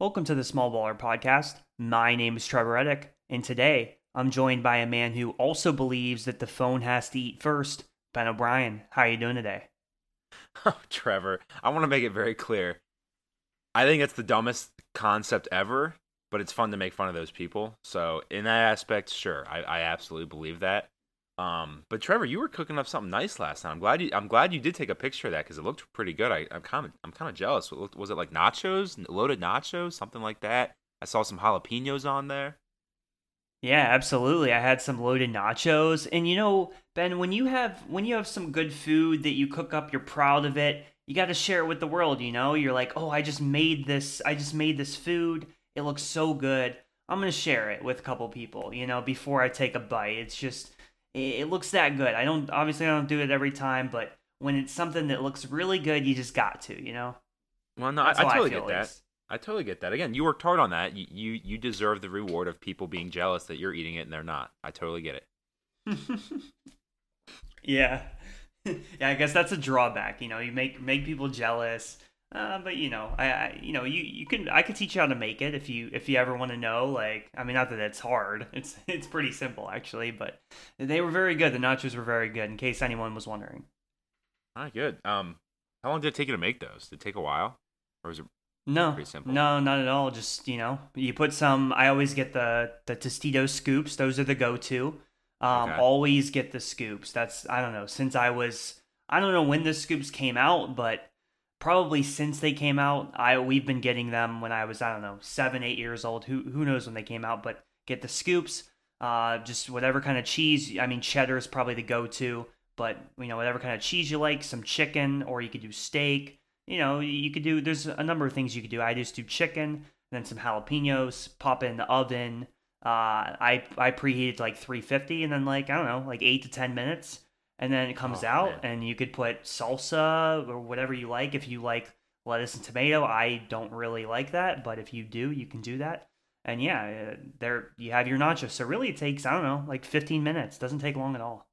Welcome to the Small Baller Podcast. My name is Trevor Reddick, and today I'm joined by a man who also believes that the phone has to eat first. Ben O'Brien, how are you doing today? Oh, Trevor, I want to make it very clear. I think it's the dumbest concept ever, but it's fun to make fun of those people. So in that aspect, sure, I, I absolutely believe that. Um, but Trevor, you were cooking up something nice last night. I'm glad you. I'm glad you did take a picture of that because it looked pretty good. I, I'm kind of. I'm kind of jealous. Was it like nachos, loaded nachos, something like that? I saw some jalapenos on there. Yeah, absolutely. I had some loaded nachos, and you know, Ben, when you have when you have some good food that you cook up, you're proud of it. You got to share it with the world. You know, you're like, oh, I just made this. I just made this food. It looks so good. I'm gonna share it with a couple people. You know, before I take a bite. It's just it looks that good. I don't obviously I don't do it every time, but when it's something that looks really good, you just got to, you know. Well, no, I, I, totally I get that. I totally get that. Again, you worked hard on that. You, you you deserve the reward of people being jealous that you're eating it and they're not. I totally get it. yeah. yeah, I guess that's a drawback. You know, you make make people jealous. Uh, but you know, I, I, you know you you can I could teach you how to make it if you if you ever want to know. Like I mean, not that it's hard. It's it's pretty simple actually. But they were very good. The nachos were very good. In case anyone was wondering. All right, good. Um, how long did it take you to make those? Did it take a while, or was it? No, no, not at all. Just you know, you put some. I always get the the Tostitos scoops. Those are the go to. Um, okay. always get the scoops. That's I don't know. Since I was, I don't know when the scoops came out, but probably since they came out. I we've been getting them when I was I don't know seven eight years old. Who who knows when they came out? But get the scoops. Uh, just whatever kind of cheese. I mean, cheddar is probably the go-to, but you know whatever kind of cheese you like. Some chicken, or you could do steak. You know, you could do. There's a number of things you could do. I just do chicken, then some jalapenos. Pop it in the oven. Uh, I I preheat preheated like 350, and then like I don't know, like eight to ten minutes and then it comes oh, out man. and you could put salsa or whatever you like. If you like lettuce and tomato i don't really like that but if you do you can do that. And yeah uh, there you have your nachos. So really it takes i don't know like 15 minutes. Doesn't take long at all.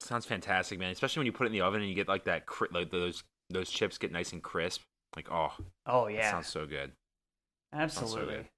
Sounds fantastic man especially when you put it in the oven and you get like that like those those chips get nice and crisp. Like oh oh yeah. sounds so good. Absolutely so good.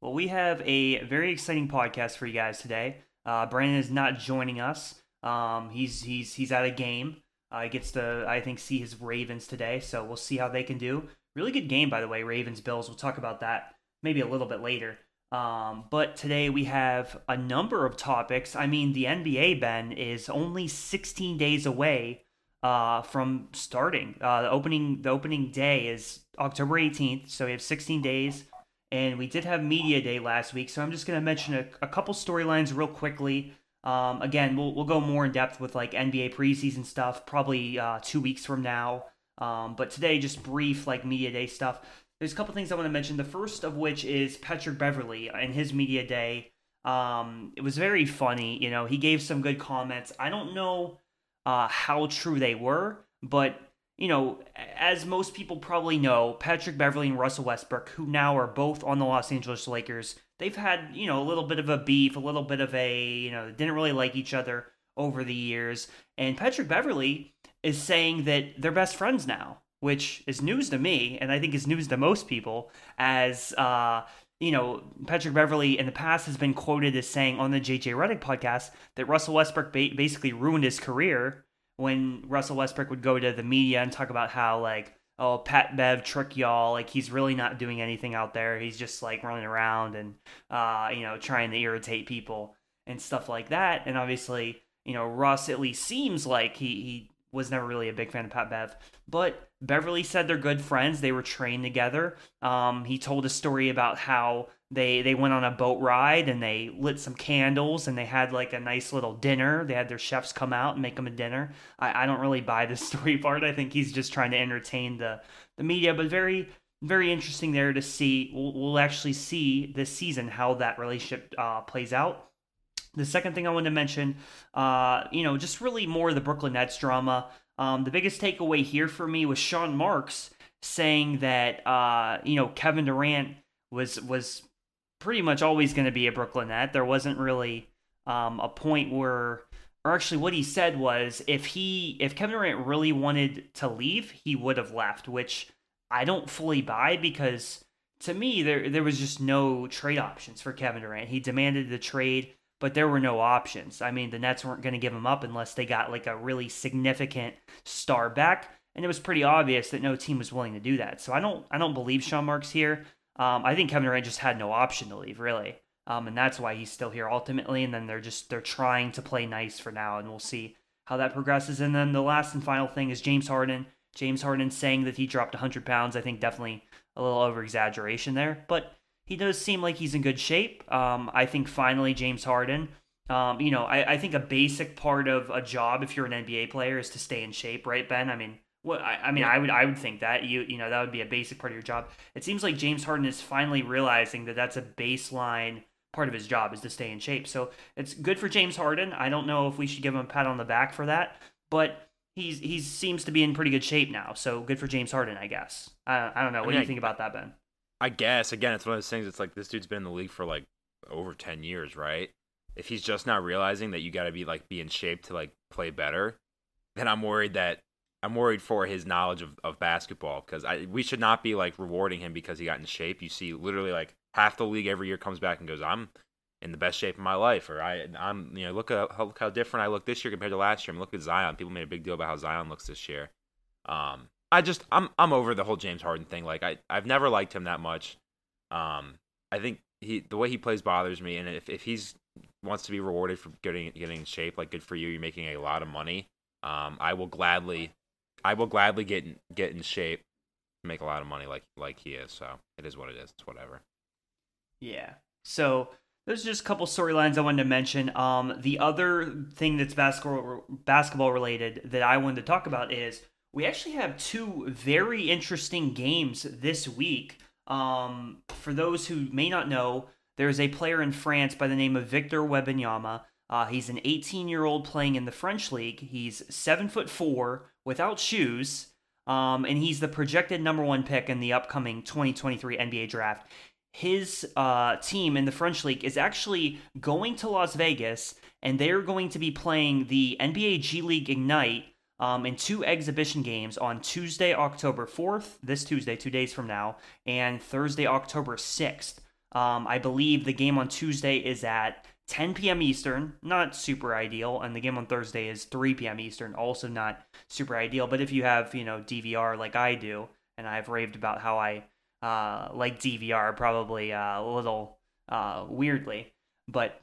well we have a very exciting podcast for you guys today. Uh, brandon is not joining us um, he's he's he's at a game. Uh, he gets to I think see his Ravens today, so we'll see how they can do. Really good game, by the way, Ravens Bills. We'll talk about that maybe a little bit later. Um, but today we have a number of topics. I mean, the NBA Ben is only 16 days away uh, from starting. Uh, the opening the opening day is October 18th, so we have 16 days. And we did have media day last week, so I'm just going to mention a, a couple storylines real quickly. Um, again, we'll we'll go more in depth with like NBA preseason stuff probably uh, two weeks from now. Um, but today, just brief like media day stuff. There's a couple things I want to mention. The first of which is Patrick Beverley and his media day. Um, it was very funny. You know, he gave some good comments. I don't know uh, how true they were, but you know, as most people probably know, Patrick Beverley and Russell Westbrook, who now are both on the Los Angeles Lakers, they've had, you know, a little bit of a beef, a little bit of a, you know, didn't really like each other over the years. And Patrick Beverley is saying that they're best friends now, which is news to me, and I think is news to most people, as, uh, you know, Patrick Beverley in the past has been quoted as saying on the JJ Redick podcast that Russell Westbrook ba- basically ruined his career when Russell Westbrook would go to the media and talk about how, like, oh Pat Bev trick y'all. Like he's really not doing anything out there. He's just like running around and uh you know trying to irritate people and stuff like that. And obviously you know Russ at least seems like he he was never really a big fan of Pat Bev. But Beverley said they're good friends. They were trained together. Um he told a story about how they they went on a boat ride and they lit some candles and they had like a nice little dinner. They had their chefs come out and make them a dinner. I, I don't really buy the story part. I think he's just trying to entertain the the media, but very very interesting there to see. We'll, we'll actually see this season how that relationship uh, plays out. The second thing I want to mention, uh, you know, just really more of the Brooklyn Nets drama. Um, the biggest takeaway here for me was Sean Marks saying that uh, you know Kevin Durant was was pretty much always going to be a Brooklyn Net. There wasn't really um, a point where, or actually, what he said was if he, if Kevin Durant really wanted to leave, he would have left, which I don't fully buy because to me, there there was just no trade options for Kevin Durant. He demanded the trade, but there were no options. I mean, the Nets weren't going to give him up unless they got like a really significant star back, and it was pretty obvious that no team was willing to do that. So I don't I don't believe Sean Marks here. Um, I think Kevin Durant just had no option to leave, really, um, and that's why he's still here ultimately. And then they're just they're trying to play nice for now, and we'll see how that progresses. And then the last and final thing is James Harden. James Harden saying that he dropped 100 pounds. I think definitely a little over exaggeration there, but he does seem like he's in good shape. Um, I think finally James Harden. Um, you know, I, I think a basic part of a job if you're an NBA player is to stay in shape, right, Ben? I mean, what I, I mean, I would I would think that you you know that would be a basic part of your job. It seems like James Harden is finally realizing that that's a baseline part of his job is to stay in shape. So it's good for James Harden. I don't know if we should give him a pat on the back for that, but he's he seems to be in pretty good shape now. So good for James Harden, I guess. I, I don't know. What I mean, do you think about that, Ben? I guess again, it's one of those things. It's like this dude's been in the league for like over ten years, right? If he's just not realizing that you got to be like be in shape to like play better, then I'm worried that I'm worried for his knowledge of, of basketball because I we should not be like rewarding him because he got in shape. You see, literally like half the league every year comes back and goes, "I'm in the best shape of my life," or I, I'm, you know, look at how, look how different I look this year compared to last year. I mean, look at Zion. People made a big deal about how Zion looks this year. Um, I just, I'm, I'm over the whole James Harden thing. Like, I, I've never liked him that much. Um, I think he, the way he plays bothers me, and if, if he's wants to be rewarded for getting, getting in shape, like, good for you. You're making a lot of money. Um, I will gladly, I will gladly get in, get in shape, make a lot of money, like, like he is. So it is what it is. It's whatever. Yeah. So there's just a couple storylines I wanted to mention. Um, the other thing that's basketball basketball related that I wanted to talk about is we actually have two very interesting games this week. Um, for those who may not know, there's a player in France by the name of Victor Wembanyama. Uh, he's an 18 year old playing in the French league. He's seven foot four without shoes. Um, and he's the projected number one pick in the upcoming 2023 NBA draft his uh, team in the French league is actually going to Las Vegas, and they're going to be playing the NBA G League Ignite um, in two exhibition games on Tuesday, October 4th, this Tuesday, two days from now, and Thursday, October 6th. Um, I believe the game on Tuesday is at 10 p.m. Eastern, not super ideal, and the game on Thursday is 3 p.m. Eastern, also not super ideal. But if you have, you know, DVR like I do, and I've raved about how I uh, like DVR, probably uh, a little uh, weirdly. But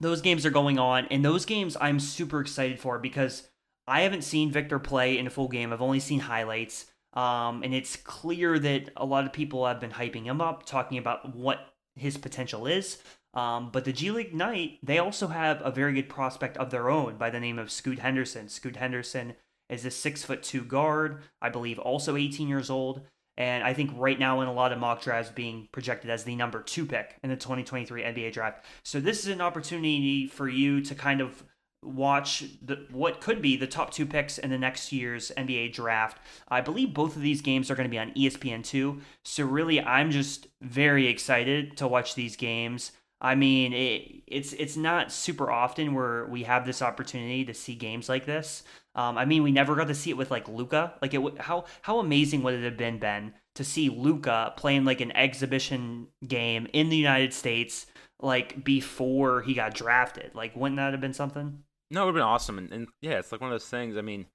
those games are going on, and those games I'm super excited for because I haven't seen Victor play in a full game. I've only seen highlights. Um, and it's clear that a lot of people have been hyping him up, talking about what his potential is. Um, but the G League Ignite, they also have a very good prospect of their own by the name of Scoot Henderson. Scoot Henderson is a six foot two guard, I believe, also 18 years old. And I think right now in a lot of mock drafts being projected as the number two pick in the 2023 NBA draft. So this is an opportunity for you to kind of watch the what could be the top two picks in the next year's NBA draft. I believe both of these games are going to be on ESPN2. So really I'm just very excited to watch these games. I mean, it, it's it's not super often where we have this opportunity to see games like this. Um, I mean, we never got to see it with like Luka. Like, it how how amazing would it have been, Ben, to see Luka playing like an exhibition game in the United States, like before he got drafted? Like, wouldn't that have been something? No, it would have been awesome. And, and yeah, it's like one of those things. I mean,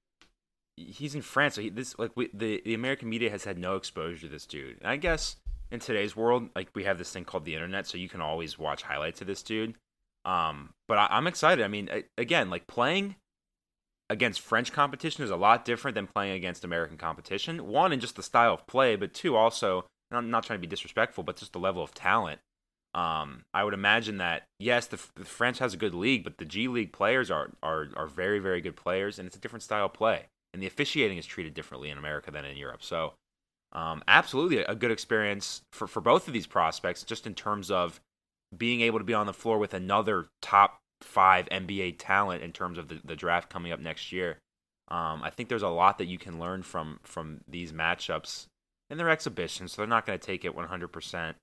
he's in France, so he, this like we, the the American media has had no exposure to this dude. And I guess in today's world, like we have this thing called the internet, so you can always watch highlights of this dude. Um, but I, I'm excited. I mean, again, like playing against French competition is a lot different than playing against American competition. One, in just the style of play, but two, also, I'm not trying to be disrespectful, but just the level of talent. Um, I would imagine that yes, the, the, French has a good league, but the G League players are, are are very very good players, and it's a different style of play, and the officiating is treated differently in America than in Europe. So, um, absolutely a good experience for for both of these prospects, just in terms of being able to be on the floor with another top five NBA talent in terms of the, the draft coming up next year. Um, I think there's a lot that you can learn from from these matchups in their exhibitions. So they're not going to take it 100%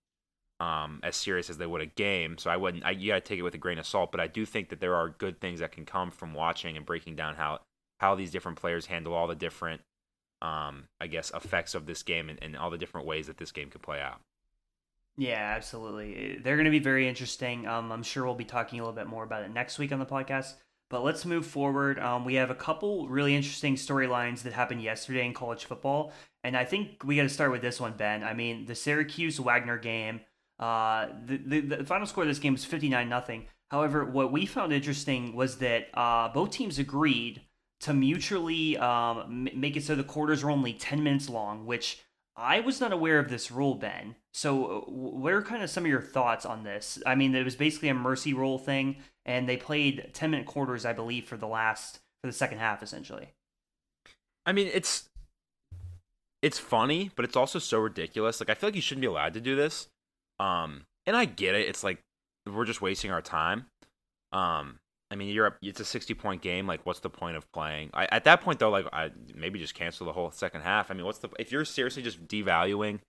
um, as serious as they would a game. So I wouldn't. I, take it with a grain of salt. But I do think that there are good things that can come from watching and breaking down how how these different players handle all the different, um, I guess, effects of this game and, and all the different ways that this game could play out. Yeah, absolutely. They're going to be very interesting. Um, I'm sure we'll be talking a little bit more about it next week on the podcast. But let's move forward. Um, we have a couple really interesting storylines that happened yesterday in college football, and I think we got to start with this one, Ben. I mean, the Syracuse Wagner game. Uh, the, the, the final score of this game was 59 nothing. However, what we found interesting was that uh, both teams agreed to mutually um, make it so the quarters are only 10 minutes long, which I was not aware of this rule, Ben. So, uh, what are kind of some of your thoughts on this? I mean, it was basically a mercy rule thing, and they played 10 minute quarters, I believe, for the last, for the second half, essentially. I mean, it's it's funny, but it's also so ridiculous. Like I feel like you shouldn't be allowed to do this. Um, and I get it. It's like we're just wasting our time. Um, I mean, up. It's a 60 point game. Like, what's the point of playing? I, at that point, though, like, I maybe just cancel the whole second half. I mean, what's the if you're seriously just devaluing,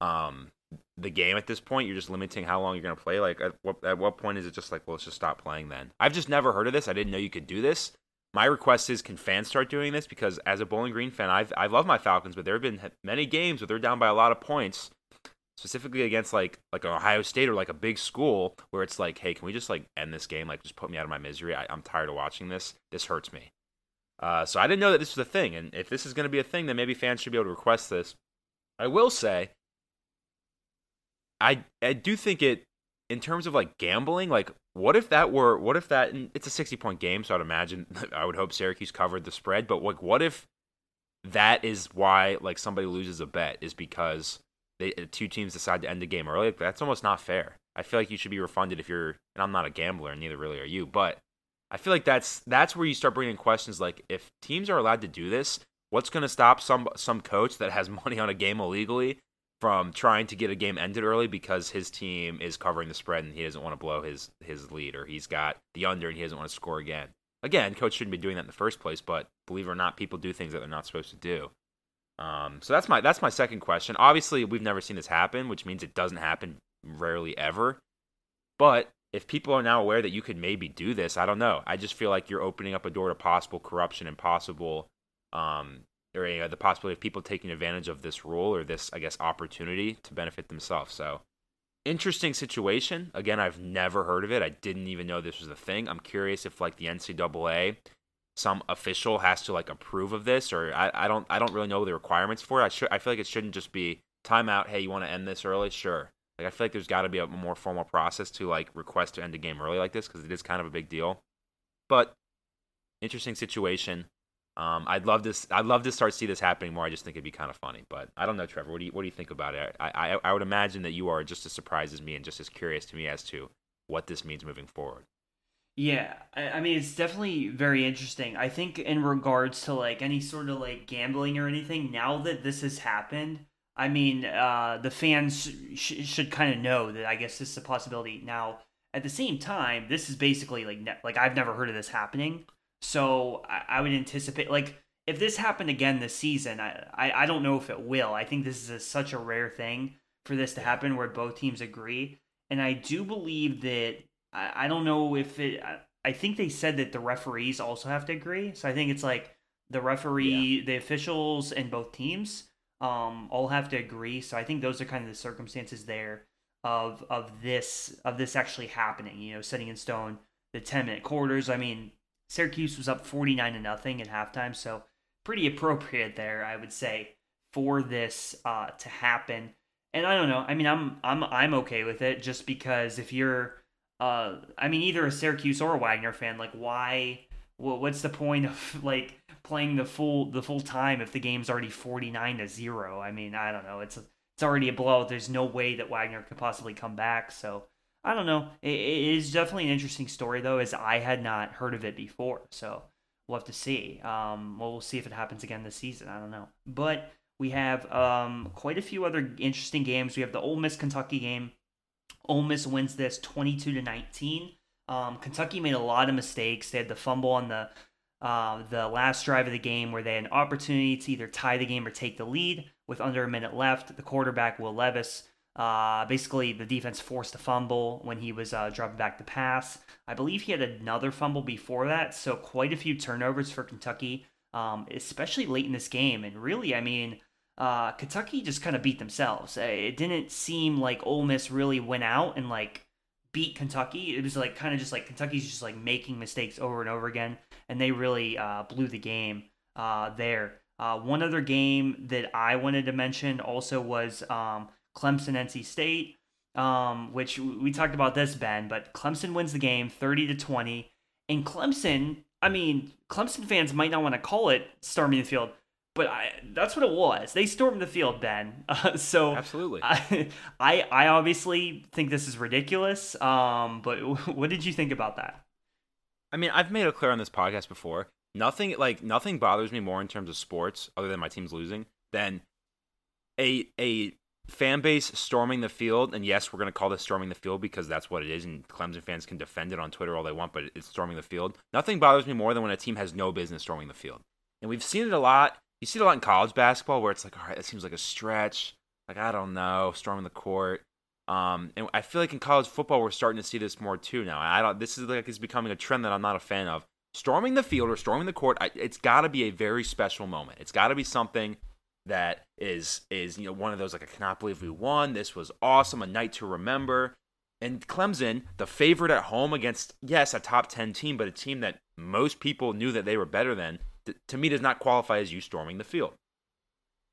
um, the game at this point, you're just limiting how long you're gonna play. Like, at what at what point is it just like, well, let's just stop playing then? I've just never heard of this. I didn't know you could do this. My request is, can fans start doing this? Because as a Bowling Green fan, I've I love my Falcons, but there have been many games where they're down by a lot of points specifically against like like an Ohio State or like a big school where it's like, hey, can we just like end this game? Like, just put me out of my misery. I, am tired of watching this. This hurts me. Uh, so I didn't know that this was a thing, and if this is going to be a thing, then maybe fans should be able to request this. I will say, I I do think it in terms of like gambling. Like, what if that were? What if that? It's a 60 point game, so I'd imagine I would hope Syracuse covered the spread. But like, what if that is why like somebody loses a bet is because they uh, two teams decide to end the game early, that's almost not fair. I feel like you should be refunded if you're, and I'm not a gambler, and neither really are you, but I feel like that's that's where you start bringing questions like if teams are allowed to do this, what's going to stop some some coach that has money on a game illegally from trying to get a game ended early because his team is covering the spread and he doesn't want to blow his his lead or he's got the under and he doesn't want to score again. Again, coach shouldn't be doing that in the first place, but believe it or not, people do things that they're not supposed to do. Um, so that's my that's my second question. Obviously, we've never seen this happen, which means it doesn't happen rarely ever. But if people are now aware that you could maybe do this, I don't know. I just feel like you're opening up a door to possible corruption and possible, um, or you know, the possibility of people taking advantage of this rule or this, I guess, opportunity to benefit themselves. So, interesting situation. Again, I've never heard of it. I didn't even know this was a thing. I'm curious if like the NCAA some official has to like approve of this or I, I don't I don't really know the requirements for it. I should I feel like it shouldn't just be timeout, hey, you want to end this early? Sure. Like I feel like there's got to be a more formal process to like request to end a game early like this because it is kind of a big deal. But interesting situation. Um, I'd love this. I'd love to start see this happening more. I just think it'd be kind of funny. But I don't know, Trevor. What do you What do you think about it? I, I I would imagine that you are just as surprised as me and just as curious to me as to what this means moving forward. Yeah, I, mean it's definitely very interesting. I think in regards to like any sort of like gambling or anything, now that this has happened, I mean uh, the fans sh- should kind of know that I guess this is a possibility. Now, at the same time, this is basically like ne- like I've never heard of this happening, so I, I would anticipate like if this happened again this season, I, I, I don't know if it will. I think this is a, such a rare thing for this to happen where both teams agree, and I do believe that I, I don't know if it. I, I think they said that the referees also have to agree. So I think it's like the referee, yeah. the officials, and both teams um, all have to agree. So I think those are kind of the circumstances there of of this of this actually happening. You know, setting in stone the ten minute quarters. I mean, Syracuse was up forty nine to nothing at halftime, so pretty appropriate there, I would say, for this uh, to happen. And I don't know. I mean, I'm I'm I'm okay with it just because if you're uh, I mean, either a Syracuse or a Wagner fan, like, why? What's the point of like playing the full the full time if the game's already forty nine to zero? I mean, I don't know. It's it's already a blowout. There's no way that Wagner could possibly come back. So I don't know. it, it is definitely an interesting story though, as I had not heard of it before. So we'll have to see. Um, well, we'll see if it happens again this season. I don't know, but we have um quite a few other interesting games. We have the Ole Miss Kentucky game Ole Miss wins this 22 to 19. Um, Kentucky made a lot of mistakes. They had the fumble on the uh, the last drive of the game where they had an opportunity to either tie the game or take the lead with under a minute left. The quarterback Will Levis, uh, basically the defense forced a fumble when he was uh, dropping back to pass. I believe he had another fumble before that, so quite a few turnovers for Kentucky, um, especially late in this game. And really, I mean, uh, Kentucky just kind of beat themselves. Uh, it didn't seem like Ole Miss really went out and like beat Kentucky. It was like kind of just like Kentucky's just like making mistakes over and over again, and they really uh, blew the game uh, there. Uh, one other game that I wanted to mention also was um, Clemson NC State, um, which we talked about this Ben, but Clemson wins the game thirty to twenty, and Clemson. I mean, Clemson fans might not want to call it storming the field, but I, that's what it was. They stormed the field, Ben. Uh, so absolutely, I, I, I obviously think this is ridiculous. Um, but what did you think about that? I mean, I've made it clear on this podcast before. Nothing like nothing bothers me more in terms of sports, other than my team's losing, than a a fan base storming the field. And yes, we're going to call this storming the field because that's what it is, and Clemson fans can defend it on Twitter all they want, but it's storming the field. Nothing bothers me more than when a team has no business storming the field, and we've seen it a lot you see it a lot in college basketball where it's like, all right, that seems like a stretch. Like I don't know, storming the court. Um, and I feel like in college football we're starting to see this more too now. I don't. This is like it's becoming a trend that I'm not a fan of. Storming the field or storming the court, I, it's got to be a very special moment. It's got to be something that is is you know one of those like I cannot believe we won. This was awesome, a night to remember. And Clemson, the favorite at home against yes a top ten team, but a team that most people knew that they were better than to me does not qualify as you storming the field.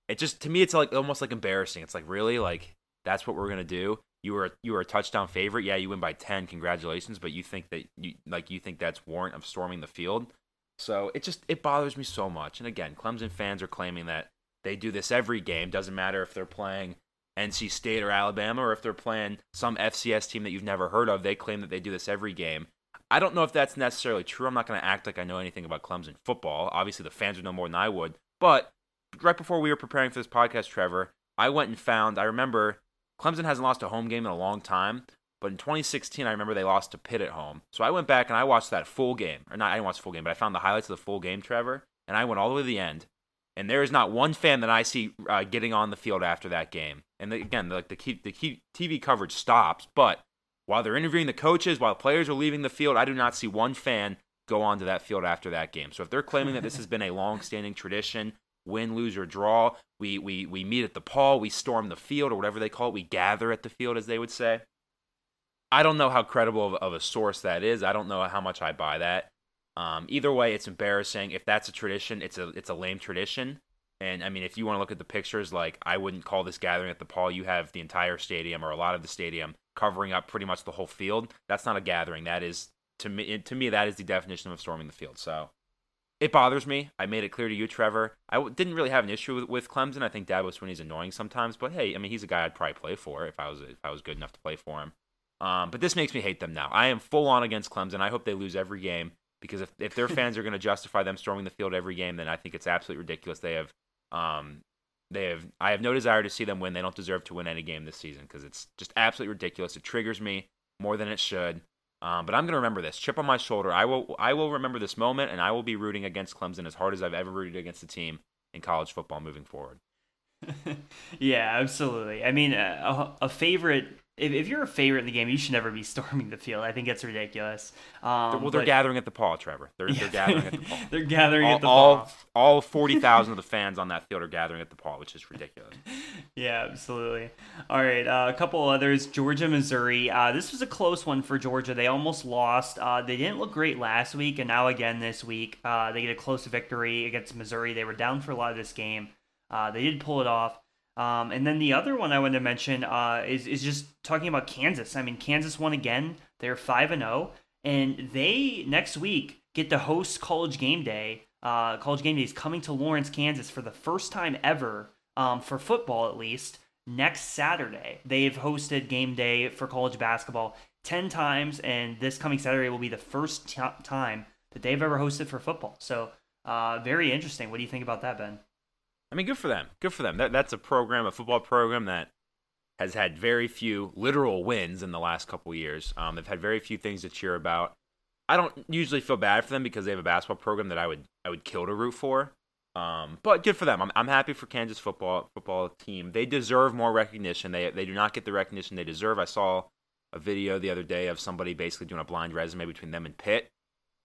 It just to me it's like almost like embarrassing. It's like really like that's what we're gonna do. You were you were a touchdown favorite. Yeah, you win by ten. Congratulations. But you think that you like you think that's warrant of storming the field. So it just it bothers me so much. And again, Clemson fans are claiming that they do this every game. Doesn't matter if they're playing NC State or Alabama or if they're playing some FCS team that you've never heard of. They claim that they do this every game. I don't know if that's necessarily true. I'm not going to act like I know anything about Clemson football. Obviously, the fans would know more than I would. But right before we were preparing for this podcast, Trevor, I went and found, I remember Clemson hasn't lost a home game in a long time. But in 2016, I remember they lost to Pitt at home. So I went back and I watched that full game. Or not, I didn't watch the full game, but I found the highlights of the full game, Trevor. And I went all the way to the end. And there is not one fan that I see uh, getting on the field after that game. And the, again, the, the, the TV coverage stops, but while they're interviewing the coaches, while players are leaving the field, I do not see one fan go onto that field after that game. So if they're claiming that this has been a long-standing tradition, win, lose, or draw, we we we meet at the Paw, we storm the field, or whatever they call it, we gather at the field, as they would say. I don't know how credible of, of a source that is. I don't know how much I buy that. Um, either way, it's embarrassing. If that's a tradition, it's a it's a lame tradition. And I mean, if you want to look at the pictures, like I wouldn't call this gathering at the Paw. You have the entire stadium or a lot of the stadium covering up pretty much the whole field. That's not a gathering. That is to me to me that is the definition of storming the field. So it bothers me. I made it clear to you, Trevor. I w- didn't really have an issue with, with Clemson. I think Dabo Swinney's annoying sometimes, but hey, I mean he's a guy I'd probably play for if I was if I was good enough to play for him. Um, but this makes me hate them now. I am full on against Clemson. I hope they lose every game because if, if their fans are going to justify them storming the field every game, then I think it's absolutely ridiculous. They have um, they have I have no desire to see them win. They don't deserve to win any game this season because it's just absolutely ridiculous. It triggers me more than it should. Um, but I'm gonna remember this chip on my shoulder. I will I will remember this moment, and I will be rooting against Clemson as hard as I've ever rooted against a team in college football moving forward. yeah, absolutely. I mean, a, a favorite if, if you're a favorite in the game, you should never be storming the field. I think it's ridiculous. Um, well, they're but, gathering at the Paw, Trevor. They're, yeah, they're gathering at the Paw. they're gathering all, at the all, Paw. All 40,000 of the fans on that field are gathering at the Paw, which is ridiculous. yeah, absolutely. All right, uh, a couple others. Georgia, Missouri. Uh, this was a close one for Georgia. They almost lost. Uh, they didn't look great last week, and now again this week. Uh, they get a close victory against Missouri. They were down for a lot of this game. Uh, they did pull it off. Um, and then the other one I wanted to mention uh, is is just talking about Kansas. I mean, Kansas won again. They're five and zero, oh, and they next week get to host College Game Day. Uh, College Game Day is coming to Lawrence, Kansas, for the first time ever um, for football, at least. Next Saturday, they've hosted game day for college basketball ten times, and this coming Saturday will be the first t- time that they've ever hosted for football. So, uh, very interesting. What do you think about that, Ben? I mean, good for them. Good for them. That that's a program, a football program that has had very few literal wins in the last couple years. Um, they've had very few things to cheer about. I don't usually feel bad for them because they have a basketball program that I would I would kill to root for. Um, but good for them. I'm, I'm happy for Kansas football football team. They deserve more recognition. They they do not get the recognition they deserve. I saw a video the other day of somebody basically doing a blind resume between them and Pitt.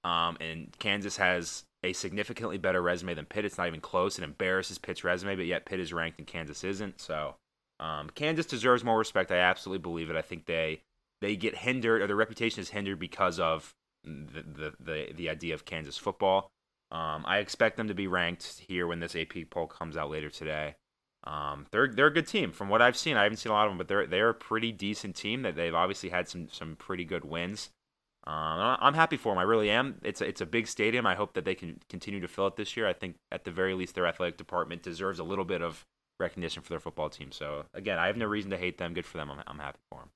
Um, and Kansas has a significantly better resume than Pitt. It's not even close. It embarrasses Pitt's resume, but yet Pitt is ranked and Kansas isn't. So um, Kansas deserves more respect. I absolutely believe it. I think they they get hindered or their reputation is hindered because of the the the, the idea of Kansas football. Um, I expect them to be ranked here when this AP poll comes out later today. Um, they're they're a good team from what I've seen. I haven't seen a lot of them, but they're they're a pretty decent team. That they've obviously had some some pretty good wins. Um, I'm happy for them. I really am. It's a, it's a big stadium. I hope that they can continue to fill it this year. I think at the very least their athletic department deserves a little bit of recognition for their football team. So again, I have no reason to hate them. Good for them. I'm, I'm happy for them.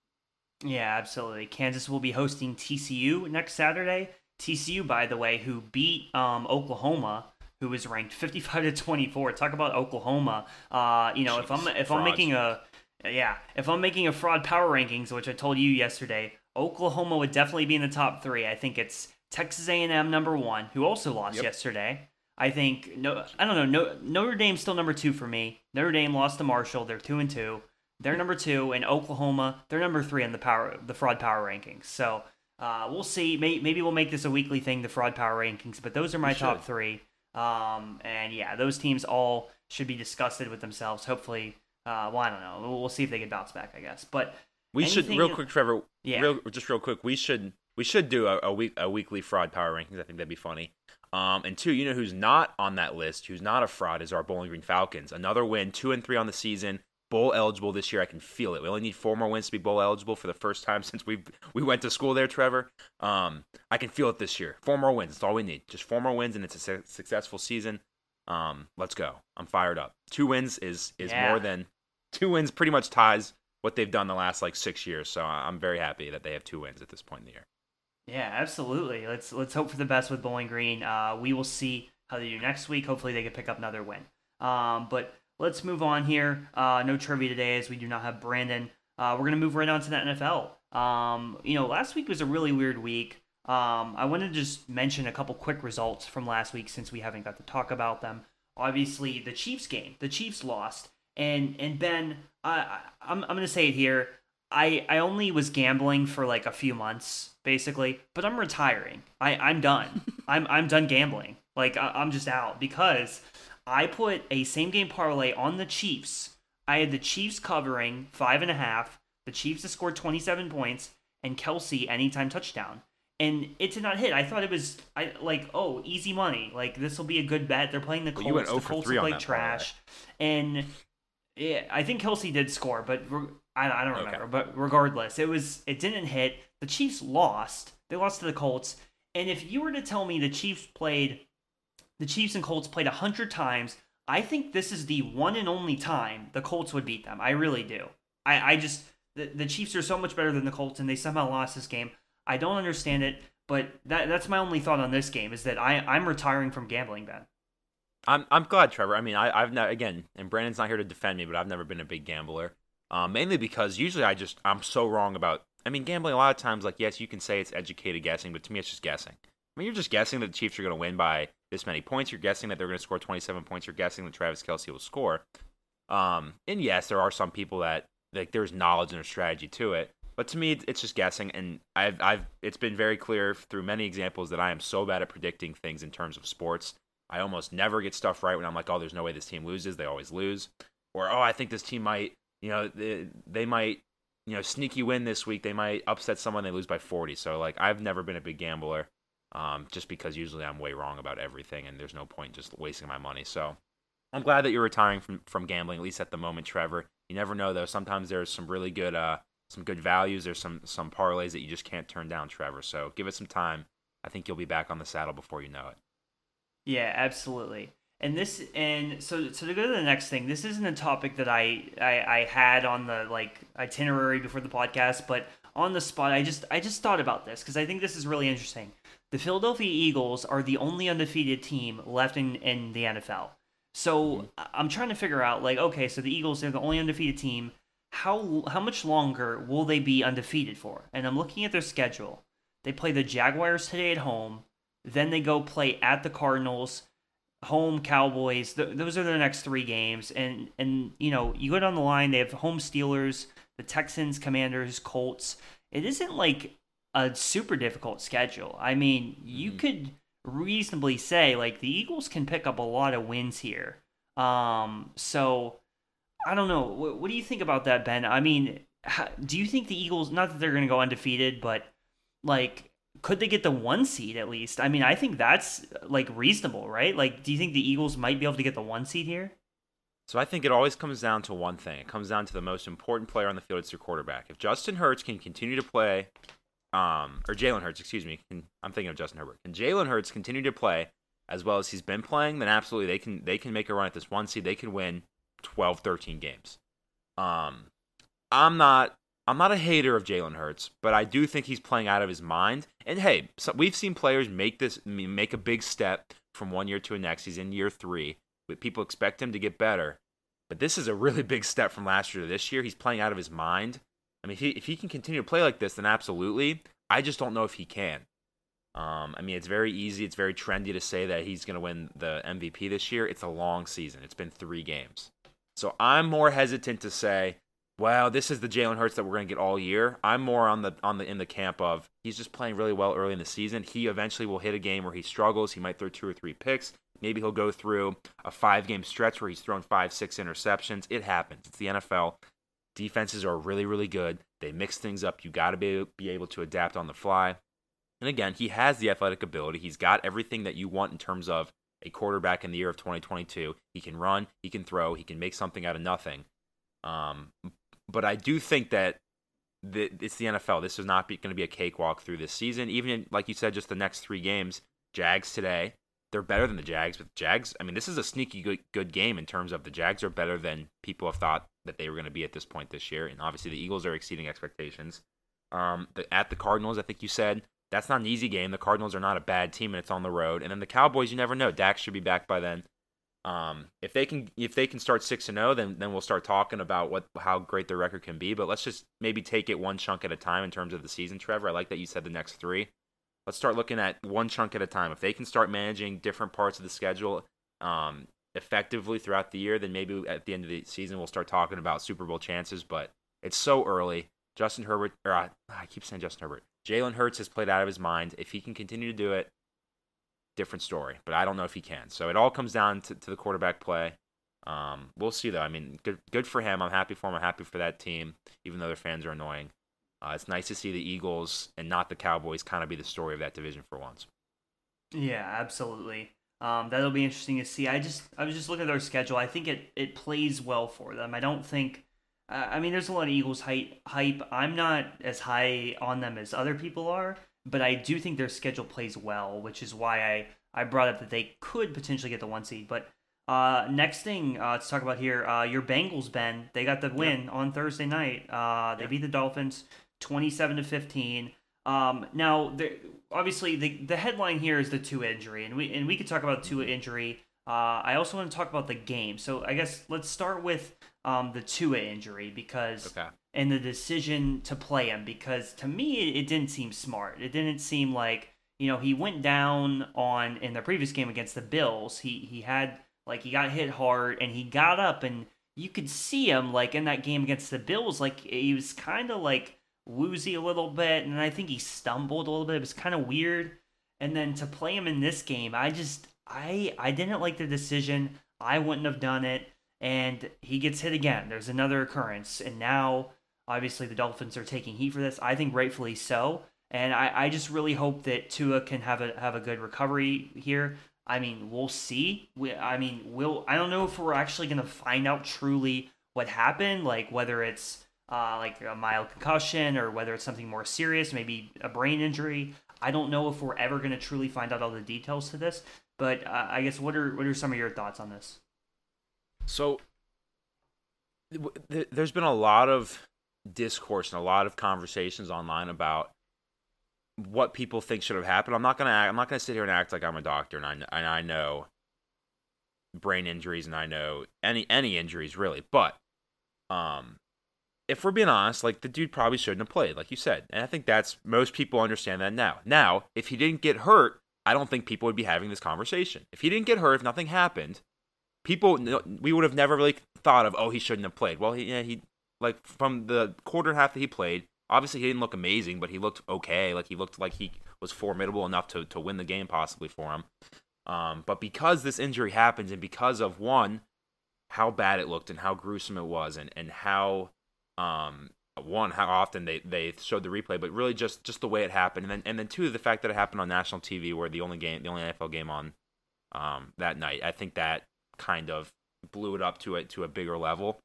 Yeah, absolutely. Kansas will be hosting TCU next Saturday. TCU, by the way, who beat um, Oklahoma, who was ranked 55 to 24. Talk about Oklahoma. Uh, you know, Jeez, if I'm if. I'm making a yeah, if I'm making a fraud power rankings, which I told you yesterday, Oklahoma would definitely be in the top three. I think it's Texas A&M number one, who also lost yep. yesterday. I think no, I don't know. No, Notre Dame's still number two for me. Notre Dame lost to Marshall. They're two and two. They're number two, and Oklahoma they're number three in the power the fraud power rankings. So uh, we'll see. Maybe we'll make this a weekly thing, the fraud power rankings. But those are my top three. Um, and yeah, those teams all should be disgusted with themselves. Hopefully, uh, well, I don't know. We'll, we'll see if they can bounce back. I guess, but we should real quick, Trevor. Yeah. Real, just real quick. We should we should do a, a week a weekly fraud power rankings. I think that'd be funny. Um, and two, you know who's not on that list, who's not a fraud, is our Bowling Green Falcons. Another win, two and three on the season, bowl eligible this year. I can feel it. We only need four more wins to be bowl eligible for the first time since we we went to school there, Trevor. Um, I can feel it this year. Four more wins. That's all we need. Just four more wins, and it's a su- successful season. Um, let's go. I'm fired up. Two wins is is yeah. more than two wins. Pretty much ties what they've done the last like six years. So I'm very happy that they have two wins at this point in the year. Yeah, absolutely. Let's let's hope for the best with Bowling Green. Uh, we will see how they do next week. Hopefully, they can pick up another win. Um, but let's move on here. Uh, no trivia today as we do not have Brandon. Uh, we're gonna move right on to the NFL. Um, you know, last week was a really weird week. Um, I want to just mention a couple quick results from last week since we haven't got to talk about them. Obviously, the Chiefs game. The Chiefs lost, and and Ben, I, I'm I'm gonna say it here. I I only was gambling for like a few months basically, but I'm retiring. I I'm done. I'm I'm done gambling. Like I, I'm just out because I put a same game parlay on the Chiefs. I had the Chiefs covering five and a half. The Chiefs to score 27 points and Kelce anytime touchdown. And it did not hit. I thought it was I like oh easy money. Like this will be a good bet. They're playing the Colts. Well, the Colts will play trash. Parlay. And yeah, I think Kelce did score, but I, I don't remember. Okay. But regardless, it was it didn't hit. The Chiefs lost. They lost to the Colts. And if you were to tell me the Chiefs played, the Chiefs and Colts played a hundred times, I think this is the one and only time the Colts would beat them. I really do. I, I just the, the Chiefs are so much better than the Colts, and they somehow lost this game. I don't understand it, but that that's my only thought on this game is that I I'm retiring from gambling, Ben. I'm I'm glad, Trevor. I mean, I, I've not again, and Brandon's not here to defend me, but I've never been a big gambler. Um, mainly because usually I just I'm so wrong about. I mean, gambling a lot of times, like yes, you can say it's educated guessing, but to me, it's just guessing. I mean, you're just guessing that the Chiefs are going to win by this many points. You're guessing that they're going to score 27 points. You're guessing that Travis Kelce will score. Um, and yes, there are some people that like there's knowledge and a strategy to it. But to me, it's just guessing, and I've, I've, it's been very clear through many examples that I am so bad at predicting things in terms of sports I almost never get stuff right when I'm like, oh, there's no way this team loses. They always lose. Or, oh, I think this team might, you know, they, they might, you know, sneaky win this week. They might upset someone. They lose by 40. So, like, I've never been a big gambler um, just because usually I'm way wrong about everything and there's no point just wasting my money. So, I'm glad that you're retiring from, from gambling, at least at the moment, Trevor. You never know, though. Sometimes there's some really good, uh, some good values. There's some, some parlays that you just can't turn down, Trevor. So, give it some time. I think you'll be back on the saddle before you know it. Yeah, absolutely. And this and so so to go to the next thing, this isn't a topic that I I, I had on the like itinerary before the podcast, but on the spot I just I just thought about this because I think this is really interesting. The Philadelphia Eagles are the only undefeated team left in, in the NFL. So mm-hmm. I'm trying to figure out like okay, so the Eagles are the only undefeated team. How how much longer will they be undefeated for? And I'm looking at their schedule. They play the Jaguars today at home. Then they go play at the Cardinals, home Cowboys. Th- those are their next three games. And and you know you go down the line. They have home Steelers, the Texans, Commanders, Colts. It isn't like a super difficult schedule. I mean, you mm-hmm. could reasonably say like the Eagles can pick up a lot of wins here. Um, so I don't know. What, what do you think about that, Ben? I mean, how, do you think the Eagles? Not that they're going to go undefeated, but like, could they get the one seed at least? I mean, I think that's like reasonable, right? Like, do you think the Eagles might be able to get the one seed here? So I think it always comes down to one thing. It comes down to the most important player on the field. It's your quarterback. If Justin Hurts can continue to play, um, or Jalen Hurts, excuse me, can, I'm thinking of Justin Herbert. Can Jalen Hurts continue to play as well as he's been playing? Then absolutely they can they can make a run at this one seed. They can win 12, 13 games. Um, I'm not I'm not a hater of Jalen Hurts, but I do think he's playing out of his mind. And hey, so we've seen players make this make a big step from one year to the next. He's in year three, but people expect him to get better. But this is a really big step from last year to this year. He's playing out of his mind. I mean, if he, if he can continue to play like this, then absolutely. I just don't know if he can. Um, I mean, it's very easy, it's very trendy to say that he's going to win the MVP this year. It's a long season. It's been three games. So I'm more hesitant to say, well, this is the Jalen Hurts that we're going to get all year. I'm more on the on the in the camp of he's just playing really well early in the season. He eventually will hit a game where he struggles. He might throw two or three picks. Maybe he'll go through a five game stretch where he's thrown five, six interceptions. It happens. It's the NFL. Defenses are really, really good. They mix things up. You got to be, be able to adapt on the fly. And again, he has the athletic ability. He's got everything that you want in terms of a quarterback in the year of 2022. He can run, he can throw, he can make something out of nothing. Um, but I do think that the, it's the NFL. This is not going to be a cakewalk through this season. Even in, like you said, just the next three games. Jags today, they're better than the Jags, but Jags. I mean, this is a sneaky good, good game in terms of the Jags are better than people have thought that they were going to be at this point this year, and obviously the Eagles are exceeding expectations. Um, the, at the Cardinals, I think you said that's not an easy game. The Cardinals are not a bad team, and it's on the road. And then the Cowboys, you never know. Dak should be back by then. Um, if they can if they can start six and zero, oh, then then we'll start talking about what how great their record can be. But let's just maybe take it one chunk at a time in terms of the season, Trevor. I like that you said the next three. Let's start looking at one chunk at a time. If they can start managing different parts of the schedule um, effectively throughout the year, then maybe at the end of the season we'll start talking about Super Bowl chances. But it's so early. Justin Herbert, or uh, I keep saying Justin Herbert. Jalen Hurts has played out of his mind. If he can continue to do it, different story. But I don't know if he can. So it all comes down to, to the quarterback play. Um, we'll see though. I mean, good good for him. I'm happy for him. I'm happy for that team, even though their fans are annoying. Uh, it's nice to see the Eagles and not the Cowboys kind of be the story of that division for once. Yeah, absolutely. Um, that'll be interesting to see. I just I was just looking at their schedule. I think it it plays well for them. I don't think. I mean, there's a lot of Eagles. Hype. I'm not as high on them as other people are but I do think their schedule plays well, which is why I, I brought up that they could potentially get the one seed. But uh, next thing uh, to talk about here, uh, your Bengals, Ben, they got the win yep. on Thursday night. Uh, they yep. beat the Dolphins 27 to 15. Um, now, obviously, the the headline here is the Tua injury, and we and we could talk about Tua injury. Uh, I also want to talk about the game. So I guess let's start with um, the Tua injury because okay and the decision to play him because to me it, didn't seem smart. It didn't seem like you know he went down on in the previous game against the Bills. He he had like he got hit hard and he got up and you could see him like in that game against the Bills like he was kind of like woozy a little bit and I think he stumbled a little bit. It was kind of weird. And then to play him in this game, I just I I didn't like the decision. I wouldn't have done it. And he gets hit again. There's another occurrence. And now Obviously, the Dolphins are taking heat for this. I think rightfully so. And I, I just really hope that Tua can have a have a good recovery here. I mean, we'll see. We, I mean, we'll. I don't know if we're actually gonna find out truly what happened, like whether it's uh, like a mild concussion or whether it's something more serious, maybe a brain injury. I don't know if we're ever gonna truly find out all the details to this. But uh, I guess what are what are some of your thoughts on this? So, there's been a lot of discourse and a lot of conversations online about what people think should have happened. I'm not gonna act, I'm not gonna sit here and act like I'm a doctor and I and I know brain injuries and I know any any injuries really, but um if we're being honest, like the dude probably shouldn't have played, like you said, and I think that's most people understand that now. Now, if he didn't get hurt, I don't think people would be having this conversation. If he didn't get hurt, if nothing happened, people we would have never really thought of, oh, he shouldn't have played. Well, he yeah, he like from the quarter and half that he played, obviously he didn't look amazing, but he looked okay. Like he looked like he was formidable enough to to win the game possibly for him. Um, but because this injury happens, and because of one, how bad it looked and how gruesome it was, and and how um one how often they they showed the replay, but really just just the way it happened, and then and then two the fact that it happened on national TV, where the only game the only NFL game on um that night. I think that kind of blew it up to it to a bigger level.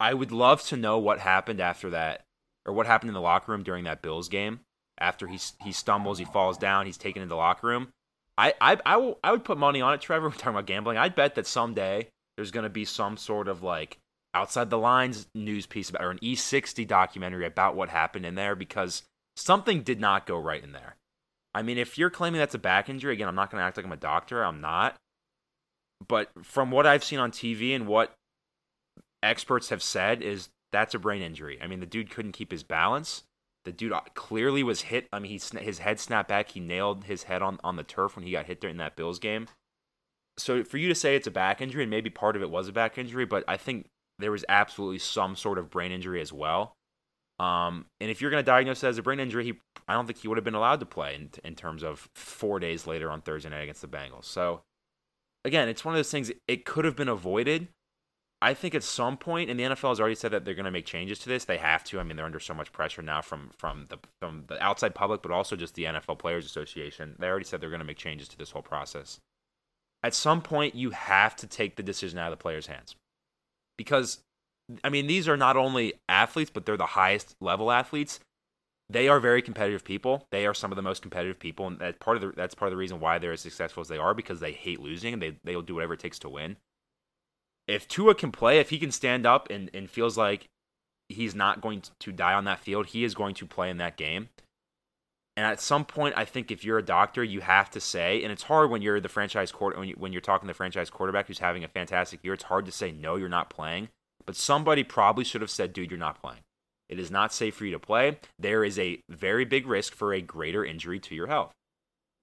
I would love to know what happened after that, or what happened in the locker room during that Bills game. After he he stumbles, he falls down, he's taken into the locker room. I I I, will, I would put money on it, Trevor. We're talking about gambling. I'd bet that someday there's going to be some sort of like outside the lines news piece about or an E60 documentary about what happened in there because something did not go right in there. I mean, if you're claiming that's a back injury, again, I'm not going to act like I'm a doctor. I'm not. But from what I've seen on TV and what experts have said is that's a brain injury. I mean, the dude couldn't keep his balance. The dude uh, clearly was hit. I mean, he his head snapped back. He nailed his head on, on the turf when he got hit during that Bills game. So for you to say it's a back injury, and maybe part of it was a back injury, but I think there was absolutely some sort of brain injury as well. Um, and if you're going to diagnose it as a brain injury, he I don't think he would have been allowed to play in, in terms of four days later on Thursday night against the Bengals. So again, it's one of those things. It could have been avoided. I think at some point, and the NFL has already said that they're going to make changes to this. They have to. I mean, they're under so much pressure now from from the from the outside public, but also just the NFL Players Association. They already said they're going to make changes to this whole process. At some point, you have to take the decision out of the players' hands, because, I mean, these are not only athletes, but they're the highest level athletes. They are very competitive people. They are some of the most competitive people, and that's part of the that's part of the reason why they're as successful as they are because they hate losing and they they'll do whatever it takes to win if Tua can play, if he can stand up and, and feels like he's not going to die on that field, he is going to play in that game. And at some point, I think if you're a doctor, you have to say, and it's hard when you're the franchise court when, you, when you're talking to the franchise quarterback who's having a fantastic year. It's hard to say no, you're not playing. But somebody probably should have said, dude, you're not playing. It is not safe for you to play. There is a very big risk for a greater injury to your health.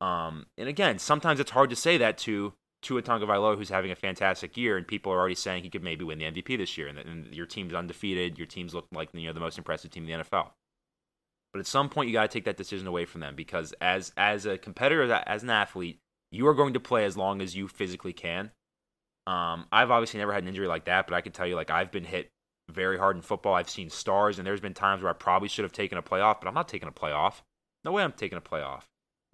Um, and again, sometimes it's hard to say that to Tua Tagovailoa, who's having a fantastic year, and people are already saying he could maybe win the MVP this year, and, and your team's undefeated. Your team's look like you know the most impressive team in the NFL. But at some point, you got to take that decision away from them because as as a competitor, as an athlete, you are going to play as long as you physically can. Um, I've obviously never had an injury like that, but I can tell you, like I've been hit very hard in football. I've seen stars, and there's been times where I probably should have taken a playoff, but I'm not taking a playoff. No way I'm taking a playoff